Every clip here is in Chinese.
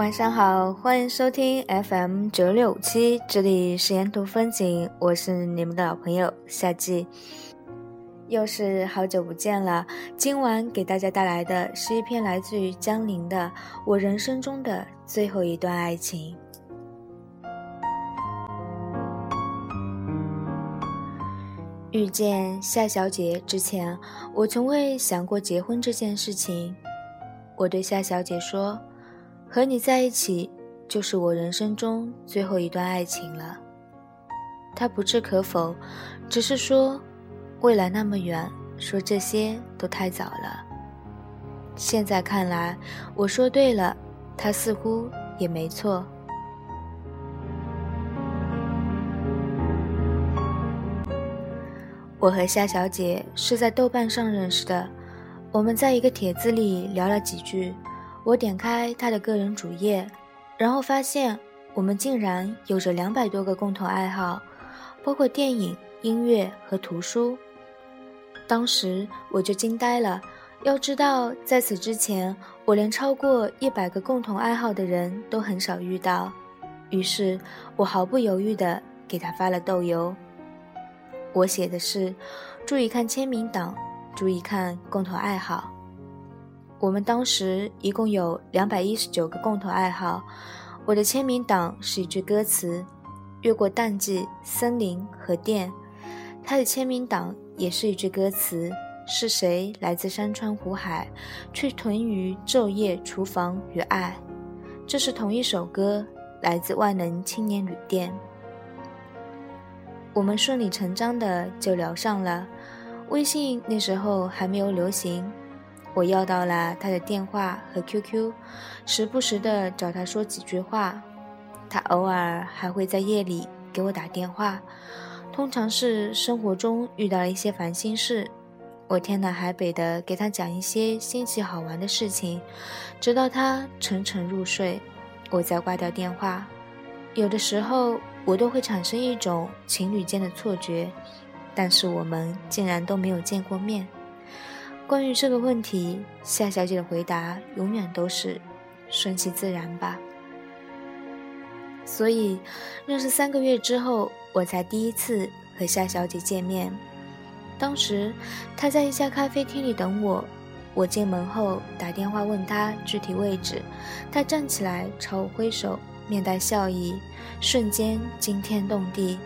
晚上好，欢迎收听 FM 九六五七，这里是沿途风景，我是你们的老朋友夏季，又是好久不见了。今晚给大家带来的是一篇来自于江林的《我人生中的最后一段爱情》。遇见夏小姐之前，我从未想过结婚这件事情。我对夏小姐说。和你在一起，就是我人生中最后一段爱情了。他不置可否，只是说，未来那么远，说这些都太早了。现在看来，我说对了，他似乎也没错。我和夏小姐是在豆瓣上认识的，我们在一个帖子里聊了几句。我点开他的个人主页，然后发现我们竟然有着两百多个共同爱好，包括电影、音乐和图书。当时我就惊呆了。要知道，在此之前，我连超过一百个共同爱好的人都很少遇到。于是，我毫不犹豫地给他发了豆油。我写的是：注意看签名档，注意看共同爱好。我们当时一共有两百一十九个共同爱好。我的签名档是一句歌词：“越过淡季、森林和电。”他的签名档也是一句歌词：“是谁来自山川湖海，却屯于昼夜厨房与爱？”这是同一首歌，来自万能青年旅店。我们顺理成章的就聊上了。微信那时候还没有流行。我要到了他的电话和 QQ，时不时的找他说几句话。他偶尔还会在夜里给我打电话，通常是生活中遇到了一些烦心事，我天南海北的给他讲一些新奇好玩的事情，直到他沉沉入睡，我再挂掉电话。有的时候我都会产生一种情侣间的错觉，但是我们竟然都没有见过面。关于这个问题，夏小姐的回答永远都是“顺其自然吧”。所以，认识三个月之后，我才第一次和夏小姐见面。当时她在一家咖啡厅里等我，我进门后打电话问她具体位置，她站起来朝我挥手，面带笑意，瞬间惊天动地。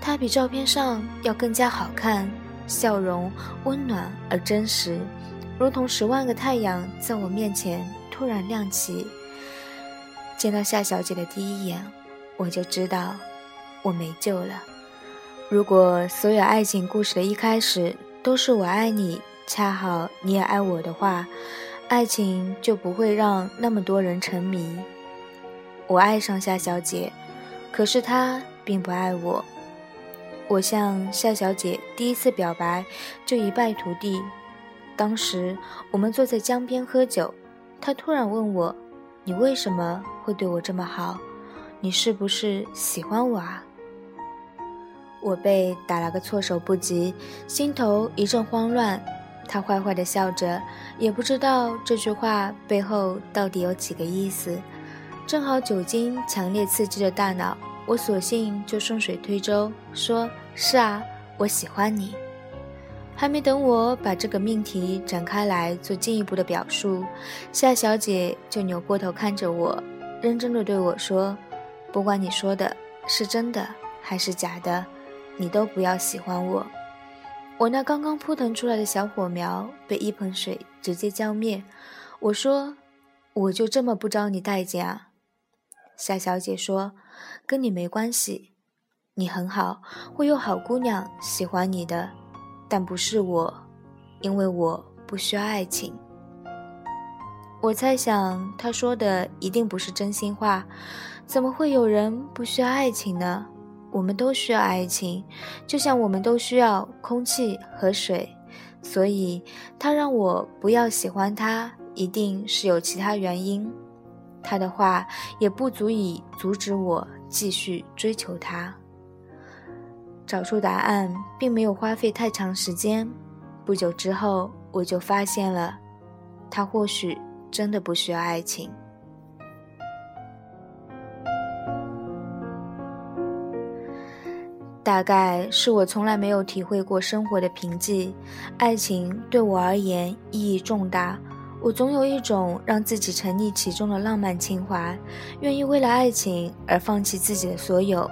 她比照片上要更加好看。笑容温暖而真实，如同十万个太阳在我面前突然亮起。见到夏小姐的第一眼，我就知道我没救了。如果所有爱情故事的一开始都是我爱你，恰好你也爱我的话，爱情就不会让那么多人沉迷。我爱上夏小姐，可是她并不爱我。我向夏小姐第一次表白就一败涂地。当时我们坐在江边喝酒，她突然问我：“你为什么会对我这么好？你是不是喜欢我啊？”我被打了个措手不及，心头一阵慌乱。她坏坏的笑着，也不知道这句话背后到底有几个意思。正好酒精强烈刺激着大脑。我索性就顺水推舟，说是啊，我喜欢你。还没等我把这个命题展开来做进一步的表述，夏小姐就扭过头看着我，认真的对我说：“不管你说的是真的还是假的，你都不要喜欢我。”我那刚刚扑腾出来的小火苗被一盆水直接浇灭。我说：“我就这么不招你待见啊？”夏小姐说：“跟你没关系，你很好，会有好姑娘喜欢你的，但不是我，因为我不需要爱情。”我猜想他说的一定不是真心话，怎么会有人不需要爱情呢？我们都需要爱情，就像我们都需要空气和水，所以他让我不要喜欢他，一定是有其他原因。他的话也不足以阻止我继续追求他。找出答案并没有花费太长时间。不久之后我就发现了他或许真的不需要爱情。大概是我从来没有体会过生活的平静爱情对我而言意义重大。我总有一种让自己沉溺其中的浪漫情怀愿意为了爱情而放弃自己的所有。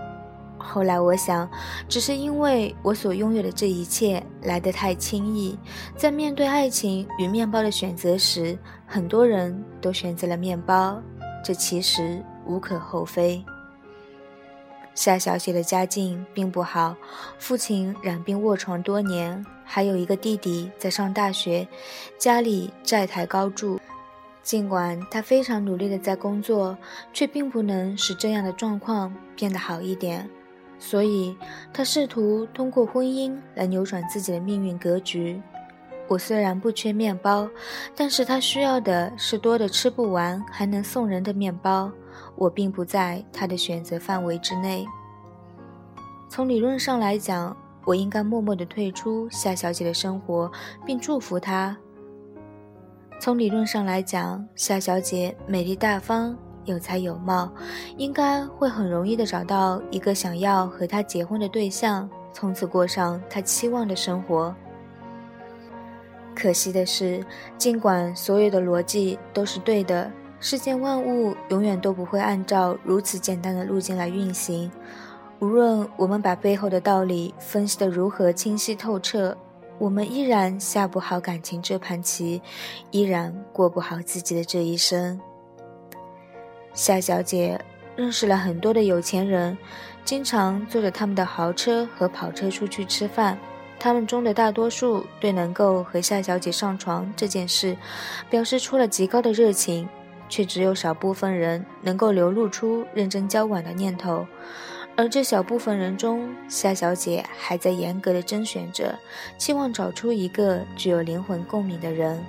后来我想，只是因为我所拥有的这一切来得太轻易，在面对爱情与面包的选择时，很多人都选择了面包，这其实无可厚非。夏小姐的家境并不好，父亲染病卧床多年，还有一个弟弟在上大学，家里债台高筑。尽管她非常努力的在工作，却并不能使这样的状况变得好一点。所以，她试图通过婚姻来扭转自己的命运格局。我虽然不缺面包，但是她需要的是多的吃不完还能送人的面包。我并不在他的选择范围之内。从理论上来讲，我应该默默地退出夏小姐的生活，并祝福她。从理论上来讲，夏小姐美丽大方、有才有貌，应该会很容易的找到一个想要和他结婚的对象，从此过上他期望的生活。可惜的是，尽管所有的逻辑都是对的。世间万物永远都不会按照如此简单的路径来运行。无论我们把背后的道理分析得如何清晰透彻，我们依然下不好感情这盘棋，依然过不好自己的这一生。夏小姐认识了很多的有钱人，经常坐着他们的豪车和跑车出去吃饭。他们中的大多数对能够和夏小姐上床这件事，表示出了极高的热情。却只有少部分人能够流露出认真交往的念头，而这小部分人中，夏小姐还在严格的甄选着，期望找出一个具有灵魂共鸣的人。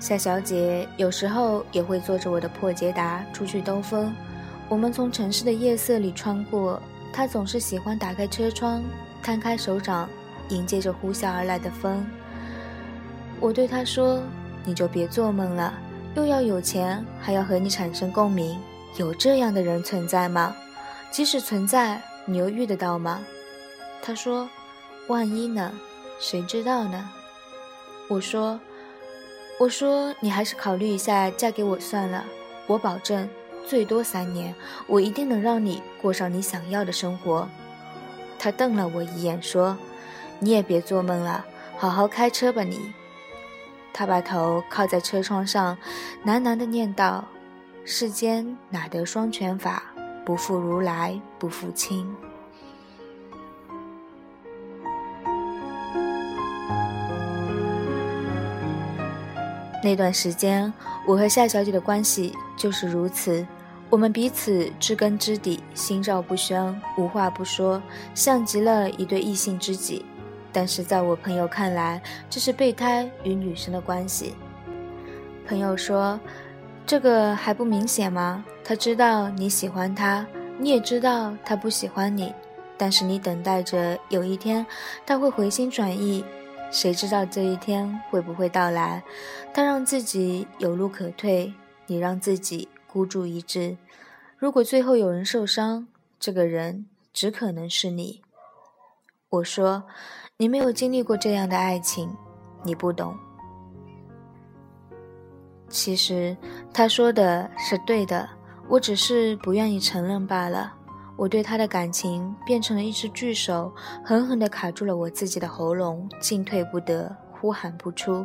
夏小姐有时候也会坐着我的破捷达出去兜风，我们从城市的夜色里穿过，她总是喜欢打开车窗，摊开手掌，迎接着呼啸而来的风。我对她说：“你就别做梦了。”又要有钱，还要和你产生共鸣，有这样的人存在吗？即使存在，你又遇得到吗？他说：“万一呢？谁知道呢？”我说：“我说你还是考虑一下嫁给我算了。我保证，最多三年，我一定能让你过上你想要的生活。”他瞪了我一眼，说：“你也别做梦了，好好开车吧，你。”他把头靠在车窗上，喃喃地念道：“世间哪得双全法？不负如来不负卿。”那段时间，我和夏小姐的关系就是如此。我们彼此知根知底，心照不宣，无话不说，像极了一对异性知己。但是在我朋友看来，这是备胎与女生的关系。朋友说：“这个还不明显吗？他知道你喜欢他，你也知道他不喜欢你，但是你等待着有一天他会回心转意。谁知道这一天会不会到来？他让自己有路可退，你让自己孤注一掷。如果最后有人受伤，这个人只可能是你。”我说。你没有经历过这样的爱情，你不懂。其实他说的是对的，我只是不愿意承认罢了。我对他的感情变成了一只巨手，狠狠地卡住了我自己的喉咙，进退不得，呼喊不出。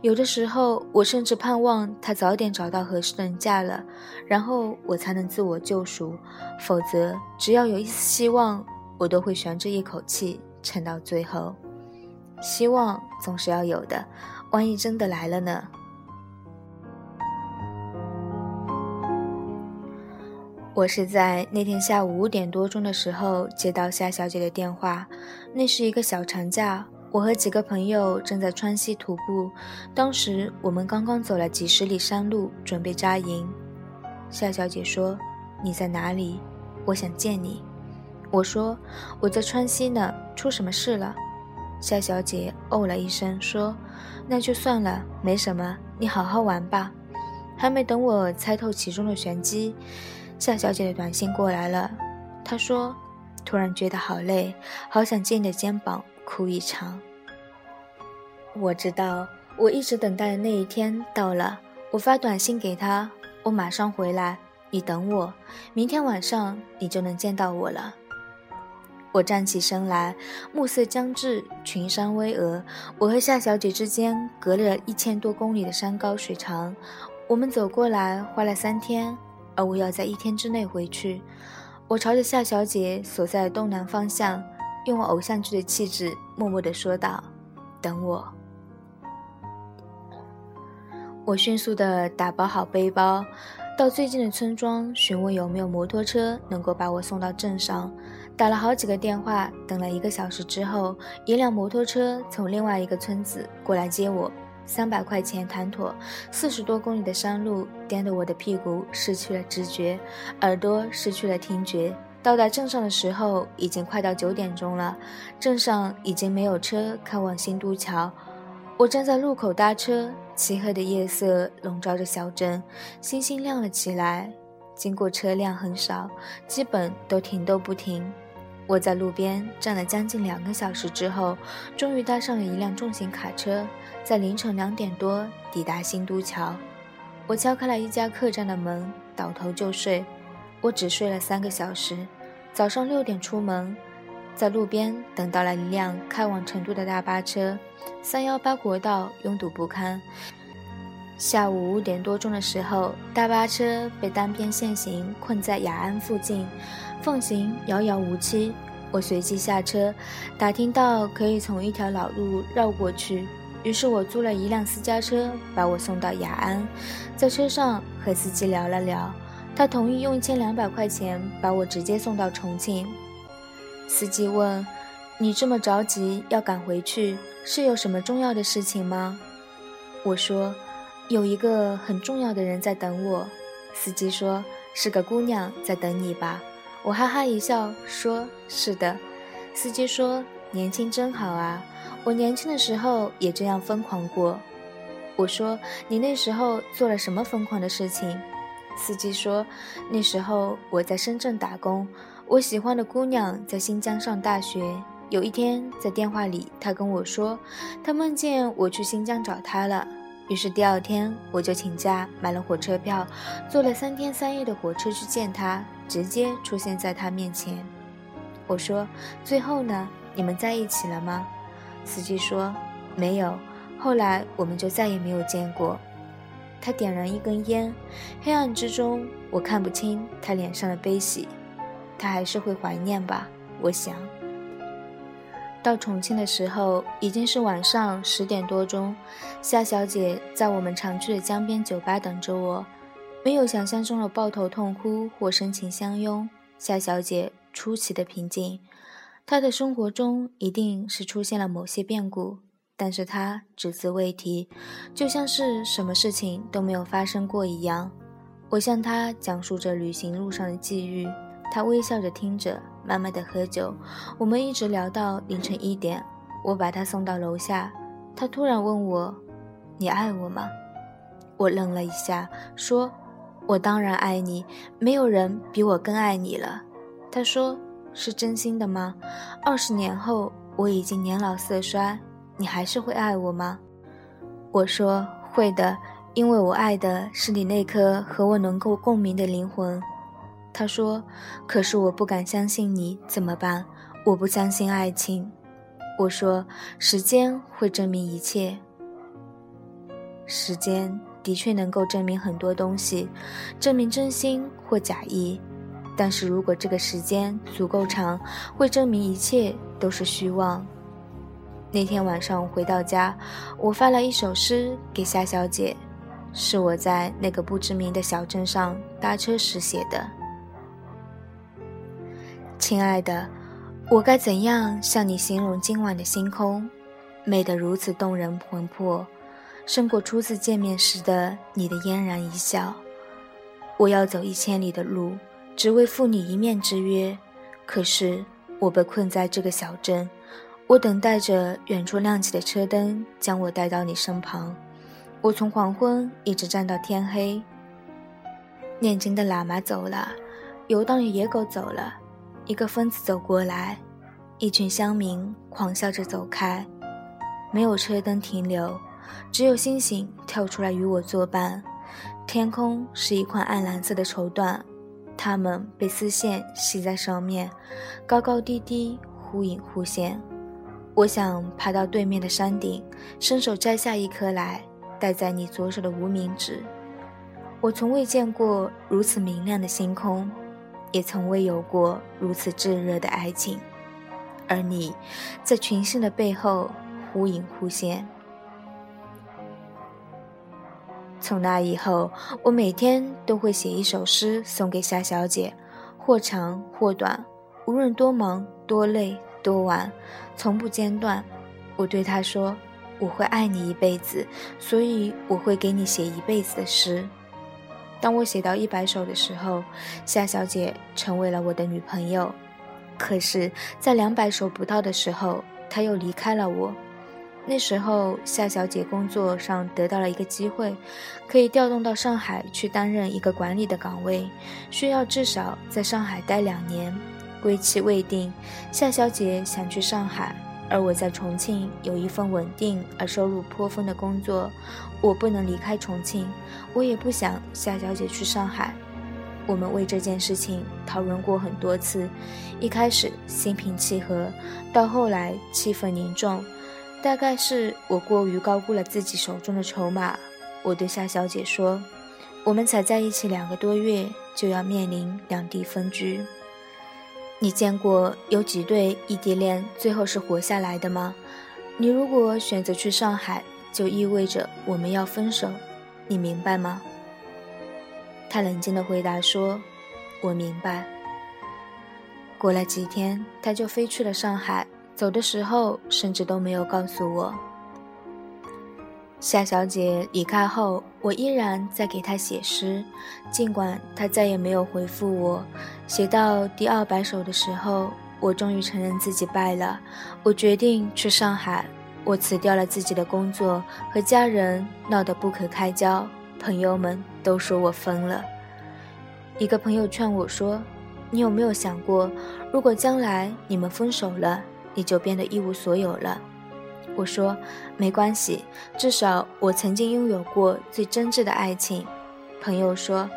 有的时候，我甚至盼望他早点找到合适的人嫁了，然后我才能自我救赎。否则，只要有一丝希望，我都会悬着一口气。撑到最后，希望总是要有的。万一真的来了呢？我是在那天下午五点多钟的时候接到夏小姐的电话。那是一个小长假，我和几个朋友正在川西徒步。当时我们刚刚走了几十里山路，准备扎营。夏小姐说：“你在哪里？我想见你。”我说：“我在川西呢，出什么事了？”夏小姐哦了一声，说：“那就算了，没什么，你好好玩吧。”还没等我猜透其中的玄机，夏小姐的短信过来了。她说：“突然觉得好累，好想借你的肩膀哭一场。我知道，我一直等待的那一天到了。我发短信给她，我马上回来，你等我，明天晚上你就能见到我了。我站起身来，暮色将至，群山巍峨，我和夏小姐之间隔了一千多公里的山高水长，我们走过来花了三天，而我要在一天之内回去。我朝着夏小姐所在东南方向，用我偶像剧的气质，默默地说道：“等我。”我迅速地打包好背包，到最近的村庄询问有没有摩托车能够把我送到镇上。打了好几个电话，等了一个小时之后，一辆摩托车从另外一个村子过来接我。三百块钱谈妥，四十多公里的山路颠得我的屁股失去了知觉，耳朵失去了听觉。到达镇上的时候，已经快到九点钟了，镇上已经没有车开往新都桥。我站在路口搭车，漆黑的夜色笼罩着小镇，星星亮了起来。经过车辆很少，基本都停都不停。我在路边站了将近两个小时之后，终于搭上了一辆重型卡车，在凌晨两点多抵达新都桥。我敲开了一家客栈的门，倒头就睡。我只睡了三个小时。早上六点出门，在路边等到了一辆开往成都的大巴车。三幺八国道拥堵不堪。下午五点多钟的时候，大巴车被单边限行困在雅安附近。放行遥遥无期，我随即下车，打听到可以从一条老路绕过去。于是我租了一辆私家车，把我送到雅安。在车上和司机聊了聊，他同意用一千两百块钱把我直接送到重庆。司机问：“你这么着急要赶回去，是有什么重要的事情吗？”我说：“有一个很重要的人在等我。”司机说：“是个姑娘在等你吧？”我哈哈一笑，说：“是的。”司机说：“年轻真好啊，我年轻的时候也这样疯狂过。”我说：“你那时候做了什么疯狂的事情？”司机说：“那时候我在深圳打工，我喜欢的姑娘在新疆上大学。有一天在电话里，她跟我说，她梦见我去新疆找她了。于是第二天我就请假买了火车票，坐了三天三夜的火车去见她。”直接出现在他面前，我说：“最后呢？你们在一起了吗？”司机说：“没有。”后来我们就再也没有见过。他点燃一根烟，黑暗之中我看不清他脸上的悲喜。他还是会怀念吧，我想。到重庆的时候已经是晚上十点多钟，夏小姐在我们常去的江边酒吧等着我。没有想象中的抱头痛哭或深情相拥，夏小姐出奇的平静。她的生活中一定是出现了某些变故，但是她只字未提，就像是什么事情都没有发生过一样。我向她讲述着旅行路上的际遇，她微笑着听着，慢慢的喝酒。我们一直聊到凌晨一点，我把她送到楼下，她突然问我：“你爱我吗？”我愣了一下，说。我当然爱你，没有人比我更爱你了。他说：“是真心的吗？二十年后，我已经年老色衰，你还是会爱我吗？”我说：“会的，因为我爱的是你那颗和我能够共鸣的灵魂。”他说：“可是我不敢相信你，怎么办？我不相信爱情。”我说：“时间会证明一切。”时间。的确能够证明很多东西，证明真心或假意。但是如果这个时间足够长，会证明一切都是虚妄。那天晚上回到家，我发了一首诗给夏小姐，是我在那个不知名的小镇上搭车时写的。亲爱的，我该怎样向你形容今晚的星空？美得如此动人魂魄。胜过初次见面时的你的嫣然一笑。我要走一千里的路，只为赴你一面之约。可是我被困在这个小镇，我等待着远处亮起的车灯将我带到你身旁。我从黄昏一直站到天黑。念经的喇嘛走了，游荡的野狗走了，一个疯子走过来，一群乡民狂笑着走开，没有车灯停留，只有星星跳出来与我作伴。天空是一块暗蓝色的绸缎，它们被丝线系在上面，高高低低，忽隐忽现。我想爬到对面的山顶，伸手摘下一颗来，戴在你左手的无名指。我从未见过如此明亮的星空。也从未有过如此炙热的爱情，而你，在群星的背后忽隐忽现。从那以后，我每天都会写一首诗送给夏小姐，或长或短，无论多忙多累多晚，从不间断。我对她说：“我会爱你一辈子，所以我会给你写一辈子的诗。”当我写到一百首的时候，夏小姐成为了我的女朋友。可是，在两百首不到的时候，她又离开了我。那时候，夏小姐工作上得到了一个机会，可以调动到上海去担任一个管理的岗位，需要至少在上海待两年，归期未定。夏小姐想去上海。而我在重庆有一份稳定而收入颇丰的工作，我不能离开重庆，我也不想夏小姐去上海。我们为这件事情讨论过很多次，一开始心平气和，到后来气氛凝重。大概是我过于高估了自己手中的筹码。我对夏小姐说：“我们才在一起两个多月，就要面临两地分居。”你见过有几对异地恋最后是活下来的吗？你如果选择去上海，就意味着我们要分手，你明白吗？他冷静地回答说：“我明白。”过了几天，他就飞去了上海，走的时候甚至都没有告诉我。夏小姐离开后，我依然在给她写诗，尽管她再也没有回复我。写到第二百首的时候，我终于承认自己败了。我决定去上海，我辞掉了自己的工作，和家人闹得不可开交，朋友们都说我疯了。一个朋友劝我说：“你有没有想过，如果将来你们分手了，你就变得一无所有了？”我说没关系，至少我曾经拥有过最真挚的爱情。朋友说，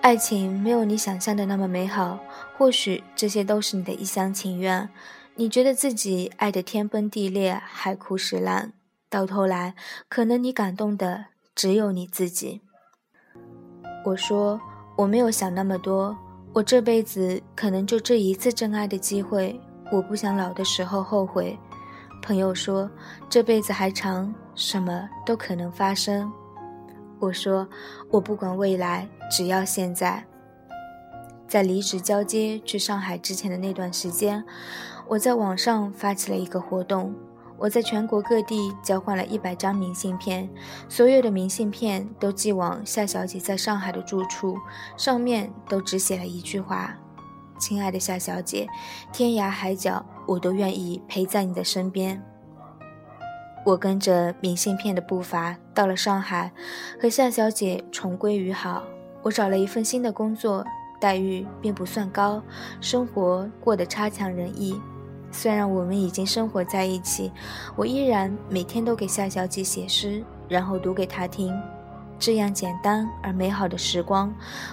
爱情没有你想象的那么美好，或许这些都是你的一厢情愿。你觉得自己爱得天崩地裂、海枯石烂，到头来，可能你感动的只有你自己。我说我没有想那么多，我这辈子可能就这一次真爱的机会，我不想老的时候后悔。朋友说：“这辈子还长，什么都可能发生。”我说：“我不管未来，只要现在。”在离职交接去上海之前的那段时间，我在网上发起了一个活动，我在全国各地交换了一百张明信片，所有的明信片都寄往夏小姐在上海的住处，上面都只写了一句话。亲爱的夏小姐，天涯海角，我都愿意陪在你的身边。我跟着明信片的步伐到了上海，和夏小姐重归于好。我找了一份新的工作，待遇并不算高，生活过得差强人意。虽然我们已经生活在一起，我依然每天都给夏小姐写诗，然后读给她听。这样简单而美好的时光，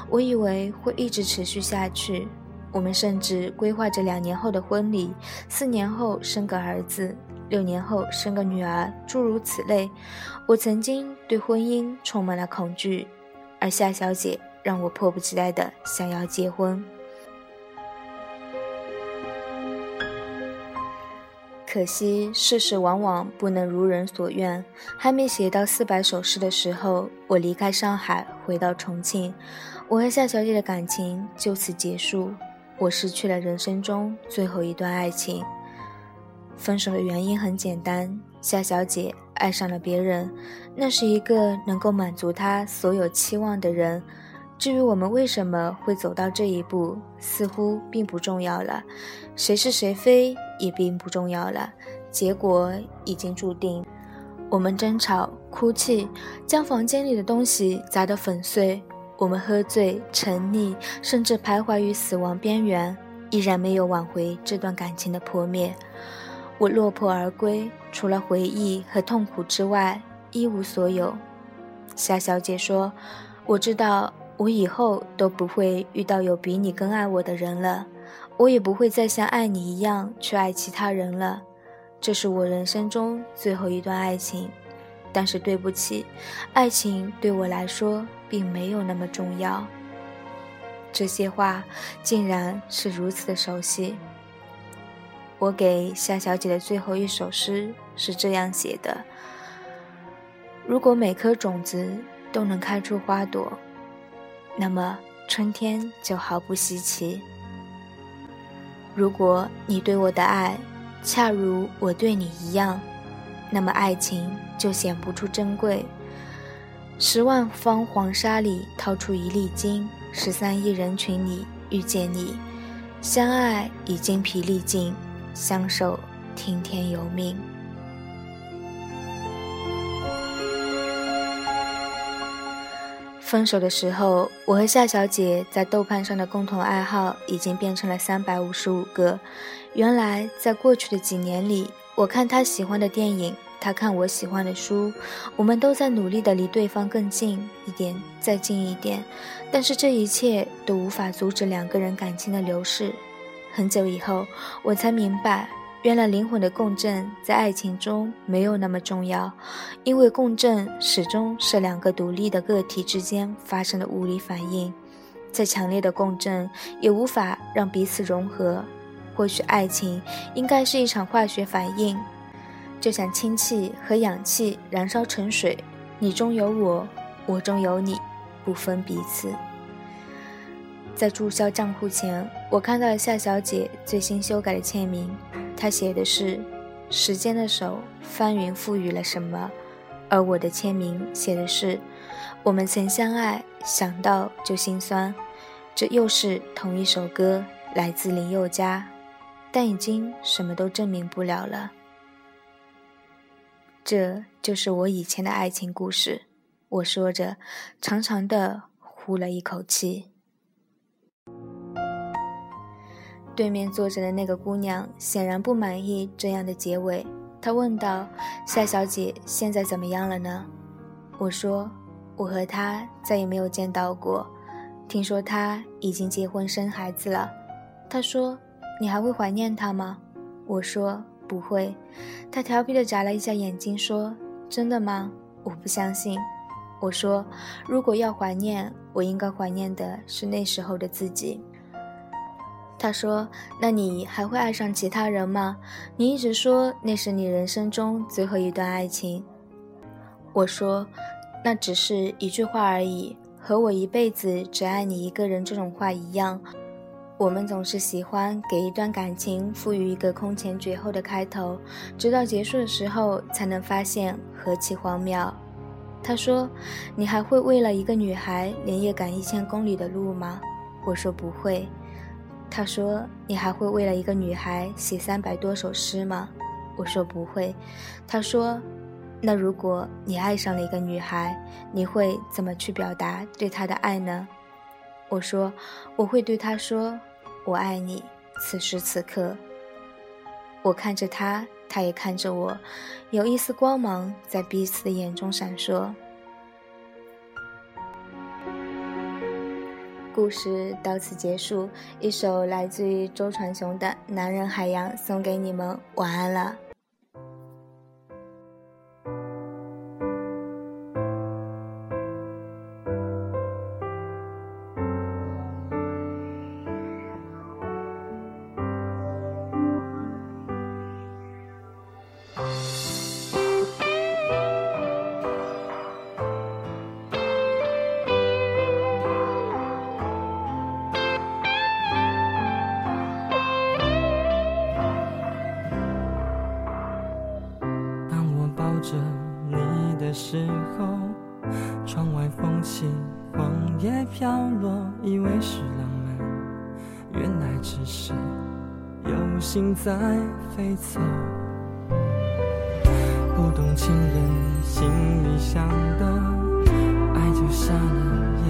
我以为会一直持续下去。我们甚至规划着两年后的婚礼，四年后生个儿子，六年后生个女儿，诸如此类。我曾经对婚姻充满了恐惧，而夏小姐让我迫不及待的想要结婚。可惜世事往往不能如人所愿，还没写到四百首诗的时候，我离开上海，回到重庆，我和夏小姐的感情就此结束。我失去了人生中最后一段爱情。分手的原因很简单，夏小姐爱上了别人，那是一个能够满足她所有期望的人。至于我们为什么会走到这一步，似乎并不重要了。谁是谁非也并不重要了，结果已经注定。我们争吵、哭泣，将房间里的东西砸得粉碎。我们喝醉、沉溺，甚至徘徊于死亡边缘。依然没有挽回这段感情的破灭。我落魄而归，除了回忆和痛苦之外，一无所有。夏小姐说：“我知道，我以后都不会遇到有比你更爱我的人了，我也不会再像爱你一样去爱其他人了。这是我人生中最后一段爱情。但是对不起，爱情对我来说并没有那么重要。”这些话竟然是如此的熟悉。我给夏小姐的最后一首诗是这样写的：如果每颗种子都能开出花朵，那么春天就毫不稀奇。如果你对我的爱恰如我对你一样，那么爱情就显不出珍贵。十万方黄沙里掏出一粒金，十三亿人群里遇见你，相爱已精疲力尽。相守，听天由命。分手的时候，我和夏小姐在豆瓣上的共同爱好已经变成了三百五十五个。原来，在过去的几年里，我看她喜欢的电影，他看我喜欢的书，我们都在努力的离对方更近一点，再近一点。但是这一切都无法阻止两个人感情的流逝。很久以后，我才明白，原来灵魂的共振在爱情中没有那么重要，因为共振始终是两个独立的个体之间发生的物理反应，再强烈的共振也无法让彼此融合。或许爱情应该是一场化学反应，就像氢气和氧气燃烧成水，你中有我，我中有你，不分彼此。在注销账户前，我看到了夏小姐最新修改的签名，她写的是“时间的手翻云覆雨了什么”，而我的签名写的是“我们曾相爱，想到就心酸”。这又是同一首歌，来自林宥嘉，但已经什么都证明不了了。这就是我以前的爱情故事。我说着，长长的呼了一口气。对面坐着的那个姑娘显然不满意这样的结尾，她问道：“夏小姐现在怎么样了呢？”我说：“我和她再也没有见到过，听说她已经结婚生孩子了。”她说：“你还会怀念她吗？”我说：“不会。”他调皮地眨了一下眼睛说：“真的吗？我不相信。”我说：“如果要怀念，我应该怀念的是那时候的自己。”他说：“那你还会爱上其他人吗？你一直说那是你人生中最后一段爱情。”我说：“那只是一句话而已，和我一辈子只爱你一个人这种话一样。我们总是喜欢给一段感情赋予一个空前绝后的开头，直到结束的时候才能发现何其荒谬。”他说：“你还会为了一个女孩连夜赶一千公里的路吗？”我说：“不会。”他说：“你还会为了一个女孩写三百多首诗吗？”我说：“不会。”他说：“那如果你爱上了一个女孩，你会怎么去表达对她的爱呢？”我说：“我会对她说，我爱你。此时此刻。”我看着他，他也看着我，有一丝光芒在彼此的眼中闪烁。故事到此结束，一首来自于周传雄的《男人海洋》送给你们，晚安了。在飞走。不懂情人心里想的，爱就瞎了眼，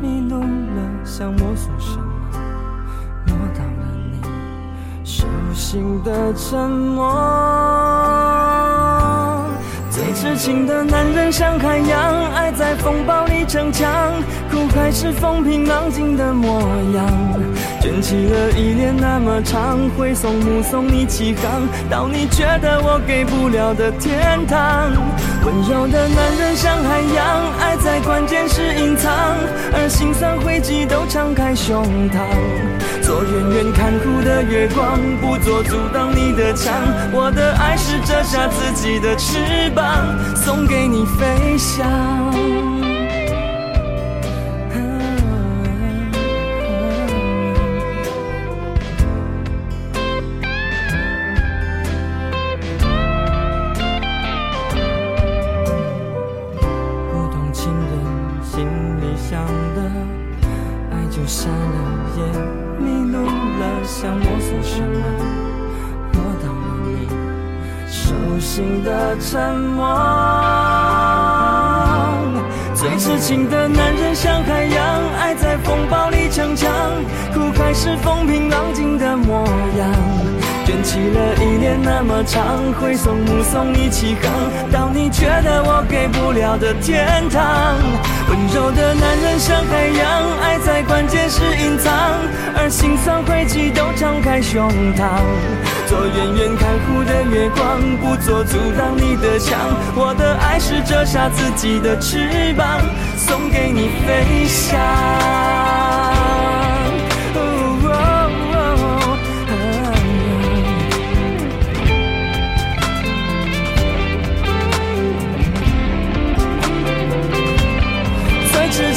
迷路了，想摸索什么，摸到了你？手。心的沉默。最痴情的男人像海洋，爱在风暴里逞强，苦海是风平浪静的模样。起了一年那么长，挥送目送你起航，到你觉得我给不了的天堂。温柔的男人像海洋，爱在关键时隐藏，而心酸汇集都敞开胸膛。做远远看哭的月光，不做阻挡你的墙。我的爱是折下自己的翅膀，送给你飞翔。痴情的男人像海洋，爱在风暴里逞强，苦海是风平浪静的模样。卷起了依恋那么长，挥手目送你起航，到你觉得我给不了的天堂。温柔的男人像海洋，爱在关键时隐藏，而心酸汇集都敞开胸膛。做远远看护的月光，不做阻挡你的墙。我的爱是折下自己的翅膀，送给你飞翔。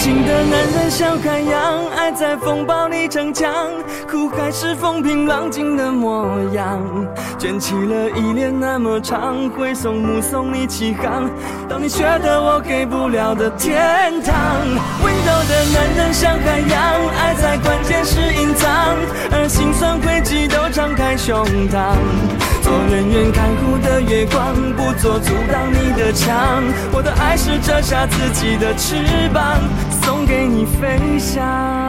情的男人像海洋，爱在风暴里逞强，苦海是风平浪静的模样。卷起了依恋那么长，挥手目送你起航，到你觉得我给不了的天堂。温柔的男人像海洋，爱在关键时隐藏，而心酸汇集都敞开胸膛。做远远看护的月光，不做阻挡你的墙。我的爱是折下自己的翅膀，送给你飞翔。